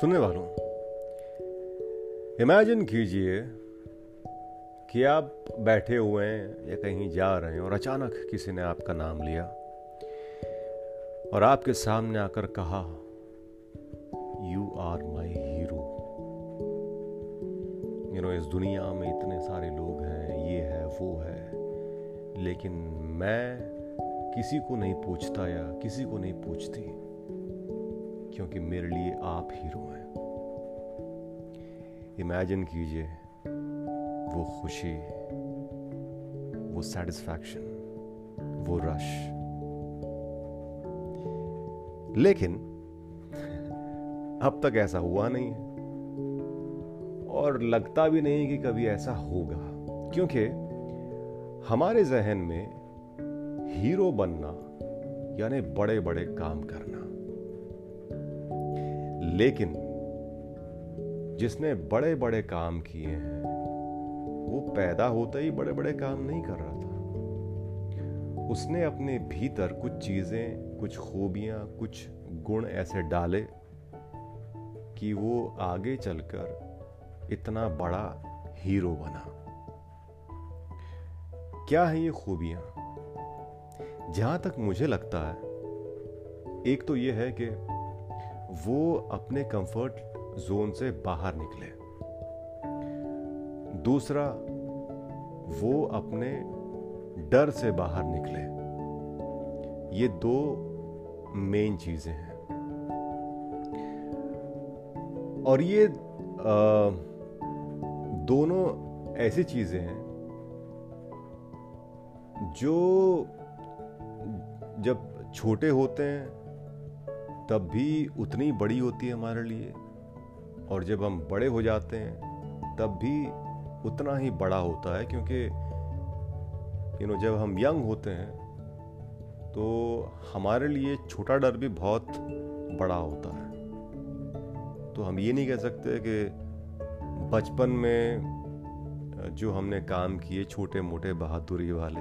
सुनने वालों इमेजिन कीजिए कि आप बैठे हुए हैं या कहीं जा रहे हैं और अचानक किसी ने आपका नाम लिया और आपके सामने आकर कहा you are my hero you know इस दुनिया में इतने सारे लोग हैं, ये है, वो है, लेकिन मैं किसी को नहीं पूछता या किसी को नहीं पूछती। क्योंकि मेरे लिए आप हीरो हैं। इमेजिन कीजिए, वो खुशी, वो सेटिस्फैक्शन वो रश लेकिन, अब तक ऐसा हुआ नहीं है। और लगता भी नहीं कि कभी ऐसा होगा। क्योंकि, हमारे जहन में हीरो बनना, यानी बड़े बड़े काम करना लेकिन जिसने बड़े बड़े काम किए हैं, वो पैदा होते ही बड़े बड़े काम नहीं कर रहा था। उसने अपने भीतर कुछ चीज़ें, कुछ खूबियाँ, कुछ गुण ऐसे डाले कि वो आगे चलकर इतना बड़ा हीरो बना। क्या है ये खूबियाँ? जहाँ तक मुझे लगता है, एक तो ये है कि वो अपने कंफर्ट जोन से बाहर निकले। दूसरा वो अपने डर से बाहर निकले। ये दो मेन चीज़ें हैं। और ये आ, दोनों ऐसी चीज़ें हैं जो जब छोटे होते हैं तब भी उतनी बड़ी होती है हमारे लिए। और जब हम बड़े हो जाते हैं, तब भी उतना ही बड़ा होता है क्योंकि यू नो जब हम यंग होते हैं तो हमारे लिए छोटा डर भी बहुत बड़ा होता है। तो हम ये नहीं कह सकते कि बचपन में, जो हमने काम किए छोटे मोटे बहादुरी वाले,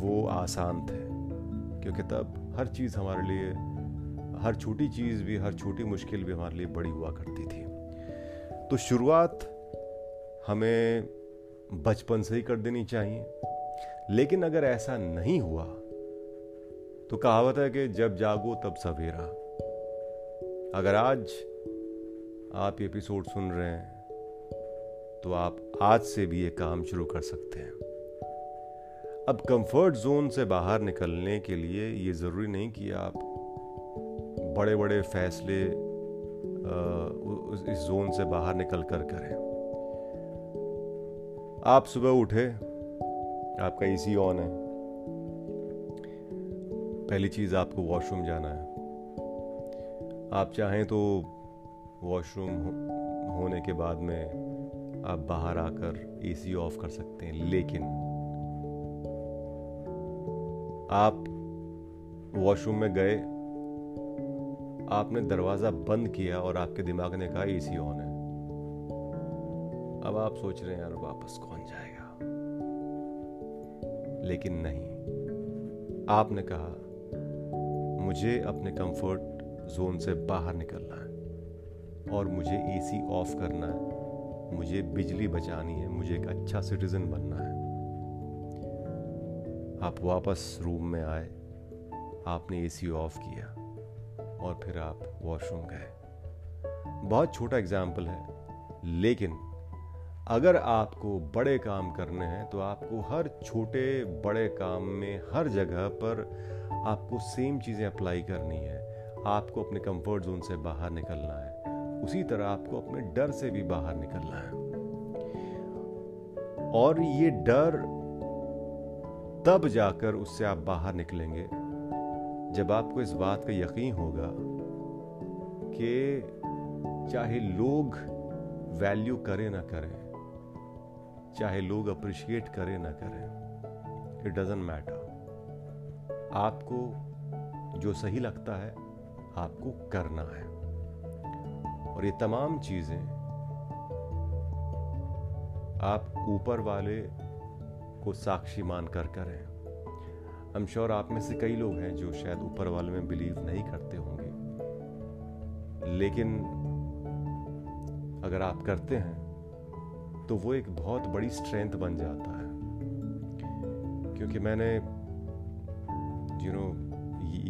वो आसान थे। क्योंकि तब हर चीज़ हमारे लिए, हर छोटी चीज़ भी, हर छोटी मुश्किल भी हमारे लिए बड़ी हुआ करती थी। तो शुरुआत हमें बचपन से ही कर देनी चाहिए। लेकिन अगर ऐसा नहीं हुआ तो कहावत है कि जब जागो तब सवेरा। अगर आज आप एपिसोड सुन रहे हैं तो आप आज से भी ये काम शुरू कर सकते हैं। अब कंफर्ट जोन से बाहर निकलने के लिए ये ज़रूरी नहीं कि आप बड़े बड़े फैसले इस जोन से बाहर निकल कर। करें आप सुबह उठे, आपका एसी ऑन है। पहली चीज़ आपको वॉशरूम जाना है। आप चाहें तो वॉशरूम होने के बाद में आप बाहर आकर एसी ऑफ़ कर सकते हैं, लेकिन आप वॉशरूम में गए, आपने दरवाज़ा बंद किया और आपके दिमाग ने कहा, एसी ऑन है। अब आप सोच रहे हैं, यार, वापस कौन जाएगा? लेकिन नहीं। आपने कहा, मुझे अपने कंफर्ट जोन से बाहर निकलना है और मुझे एसी ऑफ़ करना है। मुझे बिजली बचानी है। मुझे एक अच्छा सिटीजन बनना है। आप वापस रूम में आए। आपने एसी ऑफ़ किया और फिर आप वॉशरूम गए। बहुत छोटा एग्ज़ाम्पल है, लेकिन अगर आपको बड़े काम करने हैं तो आपको हर छोटे बड़े काम में, हर जगह पर आपको सेम चीज़ें अप्लाई करनी है। आपको अपने कंफर्ट जोन से बाहर निकलना है। उसी तरह आपको अपने डर से भी बाहर निकलना है। और ये डर तब जाकर उससे आप बाहर निकलेंगे। जब आपको इस बात का यकीन होगा कि चाहे लोग वैल्यू करें ना करें, चाहे लोग अप्रिशिएट करें ना करें इट डजेंट मैटर आपको जो सही लगता है, आपको करना है। और ये तमाम चीज़ें आप ऊपर वाले को साक्षी मानकर करें। आई एम श्योर आप में से कई लोग हैं जो शायद ऊपर वाले में बिलीव नहीं करते होंगे। लेकिन अगर आप करते हैं तो वो एक बहुत बड़ी स्ट्रेंथ बन जाता है। क्योंकि मैंने यू नो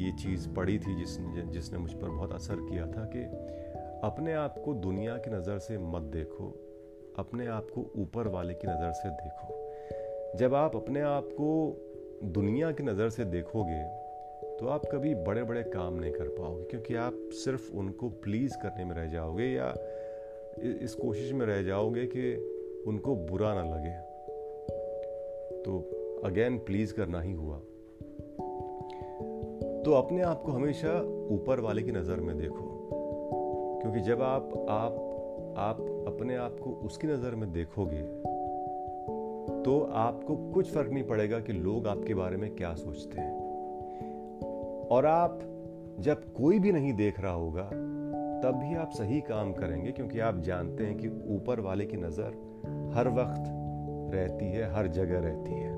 ये चीज़ पढ़ी थी जिसने जिसने मुझ पर बहुत असर किया था कि अपने आप को दुनिया की नज़र से मत देखो, अपने आप को ऊपर वाले की नज़र से देखो। जब आप अपने आप को दुनिया की नज़र से देखोगे तो आप कभी बड़े बड़े काम नहीं कर पाओगे, क्योंकि आप सिर्फ़ उनको प्लीज़ करने में रह जाओगे या इस कोशिश में रह जाओगे कि उनको बुरा ना लगे। तो अगेन प्लीज़ करना ही हुआ। तो अपने आप को हमेशा ऊपर वाले की नज़र में देखो, क्योंकि जब आप आप आप अपने आप को उसकी नज़र में देखोगे तो आपको कुछ फ़र्क नहीं पड़ेगा कि लोग आपके बारे में क्या सोचते हैं। और आप जब कोई भी नहीं देख रहा होगा, तब भी आप सही काम करेंगे, क्योंकि आप जानते हैं कि ऊपर वाले की नज़र हर वक्त रहती है, हर जगह रहती है।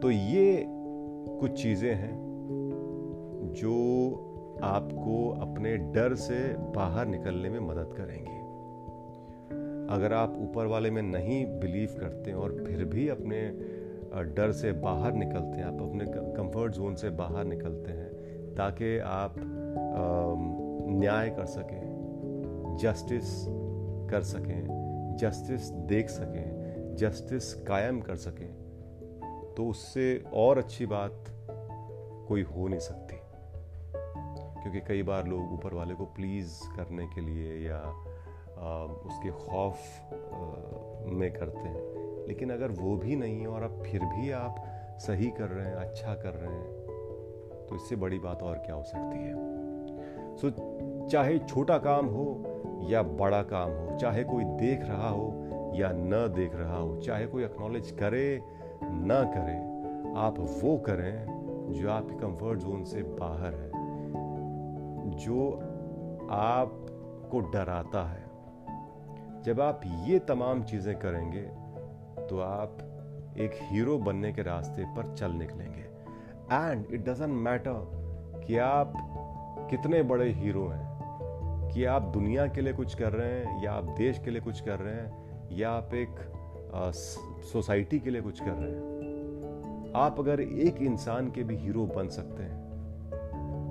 तो ये कुछ चीज़ें हैं जो आपको अपने डर से बाहर निकलने में मदद करेंगी। अगर आप ऊपर वाले में नहीं बिलीव करते और फिर भी अपने डर से बाहर निकलते हैं, आप अपने कंफर्ट जोन से बाहर निकलते हैं, ताकि आप न्याय कर सकें जस्टिस कर सकें जस्टिस देख सकें जस्टिस कायम कर सकें तो उससे और अच्छी बात कोई हो नहीं सकती। क्योंकि कई बार लोग ऊपर वाले को प्लीज़ करने के लिए या उसके खौफ में करते हैं। लेकिन अगर वो भी नहीं है और अब फिर भी आप सही कर रहे हैं अच्छा कर रहे हैं तो इससे बड़ी बात और क्या हो सकती है? सो चाहे छोटा काम हो या बड़ा काम हो, चाहे कोई देख रहा हो या न देख रहा हो, चाहे कोई एक्नॉलेज करे, ना करे, आप वो करें जो आपके कंफर्ट जोन से बाहर है, जो आपको डराता है। जब आप ये तमाम चीज़ें करेंगे तो आप एक हीरो बनने के रास्ते पर चल निकलेंगे। एंड इट डजेंट मैटर कि आप कितने बड़े हीरो हैं, कि आप दुनिया के लिए कुछ कर रहे हैं, या आप देश के लिए कुछ कर रहे हैं, या आप एक सोसाइटी के लिए कुछ कर रहे हैं। आप अगर एक इंसान के भी हीरो बन सकते हैं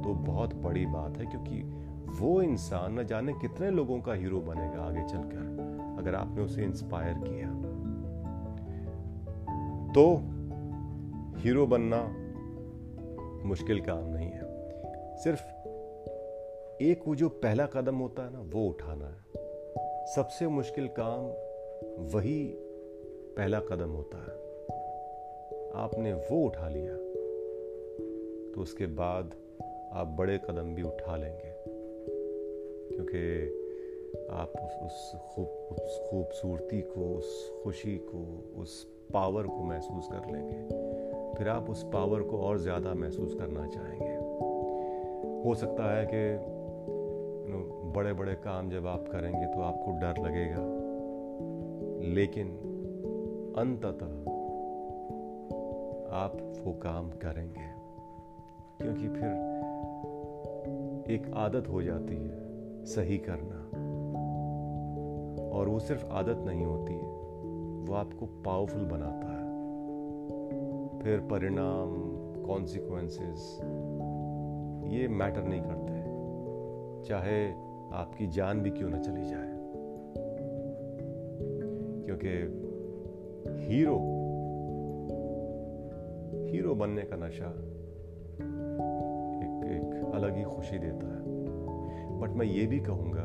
तो बहुत बड़ी बात है, क्योंकि वो इंसान न जाने कितने लोगों का हीरो बनेगा आगे चलकर, अगर आपने उसे इंस्पायर किया। तो हीरो बनना मुश्किल काम नहीं है। सिर्फ़ एक वो जो पहला कदम होता है ना, वो उठाना है। सबसे मुश्किल काम वही पहला कदम होता है। आपने वो उठा लिया तो उसके बाद आप बड़े कदम भी उठा लेंगे। क्योंकि आप उस उस खूब, उस खूबसूरती को, उस खुशी को, उस पावर को महसूस कर लेंगे। फिर आप उस पावर को और ज़्यादा महसूस करना चाहेंगे। हो सकता है कि बड़े बड़े काम जब आप करेंगे तो आपको डर लगेगा। लेकिन अंततः आप वो काम करेंगे। क्योंकि फिर एक आदत हो जाती है। सही करना। और वो सिर्फ़ आदत नहीं होती है वो आपको पावरफुल बनाता है। फिर परिणाम कॉन्सिक्वेंसेस ये मैटर नहीं करते। चाहे आपकी जान भी क्यों ना चली जाए। क्योंकि हीरो हीरो बनने का नशा एक एक अलग ही खुशी देता है। बट मैं ये भी कहूँगा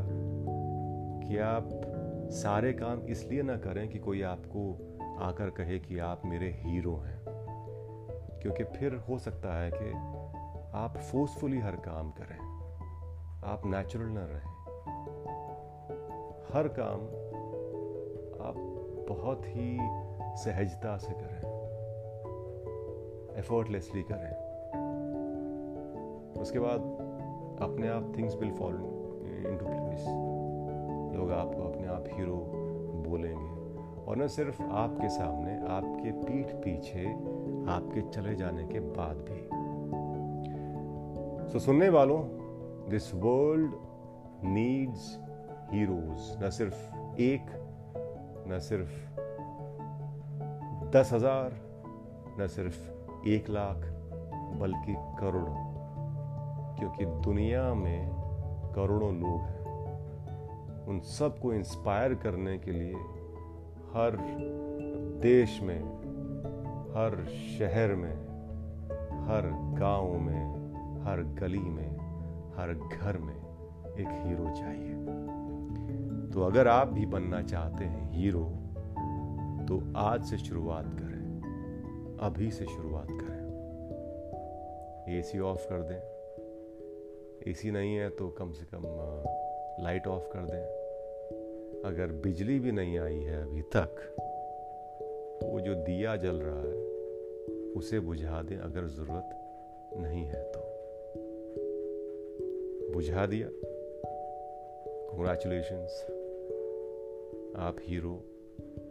कि आप सारे काम इसलिए ना करें कि कोई आपको आकर कहे कि आप मेरे हीरो हैं। क्योंकि फिर हो सकता है कि आप फोर्सफुली हर काम करें। आप नेचुरल ना रहें। हर काम आप बहुत ही सहजता से करें। एफर्टलेसली करें। उसके बाद अपने आप things will fall into place लोग आपको अपने आप हीरो बोलेंगे। और न सिर्फ़ आपके सामने आपके पीठ पीछे आपके चले जाने के बाद भी। सो so, सुनने वालों दिस वर्ल्ड नीड्स हीरोज न सिर्फ़ एक न सिर्फ़ दस हज़ार न सिर्फ़ एक लाख बल्कि करोड़ों। क्योंकि दुनिया में करोड़ों लोग हैं। उन सबको इंस्पायर करने के लिए हर देश में, हर शहर में, हर गाँव में, हर गली में, हर घर में एक हीरो चाहिए। तो अगर आप भी बनना चाहते हैं हीरो तो आज से शुरुआत करें। अभी से शुरुआत करें। एसी ऑफ़ कर दें। एसी नहीं है तो कम से कम लाइट ऑफ़ कर दें। अगर बिजली भी नहीं आई है अभी तक तो वो जो दिया जल रहा है, उसे बुझा दें अगर ज़रूरत नहीं है तो। बुझा दिया। कंग्रेचुलेशंस आप हीरो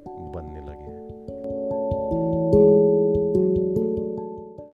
बनने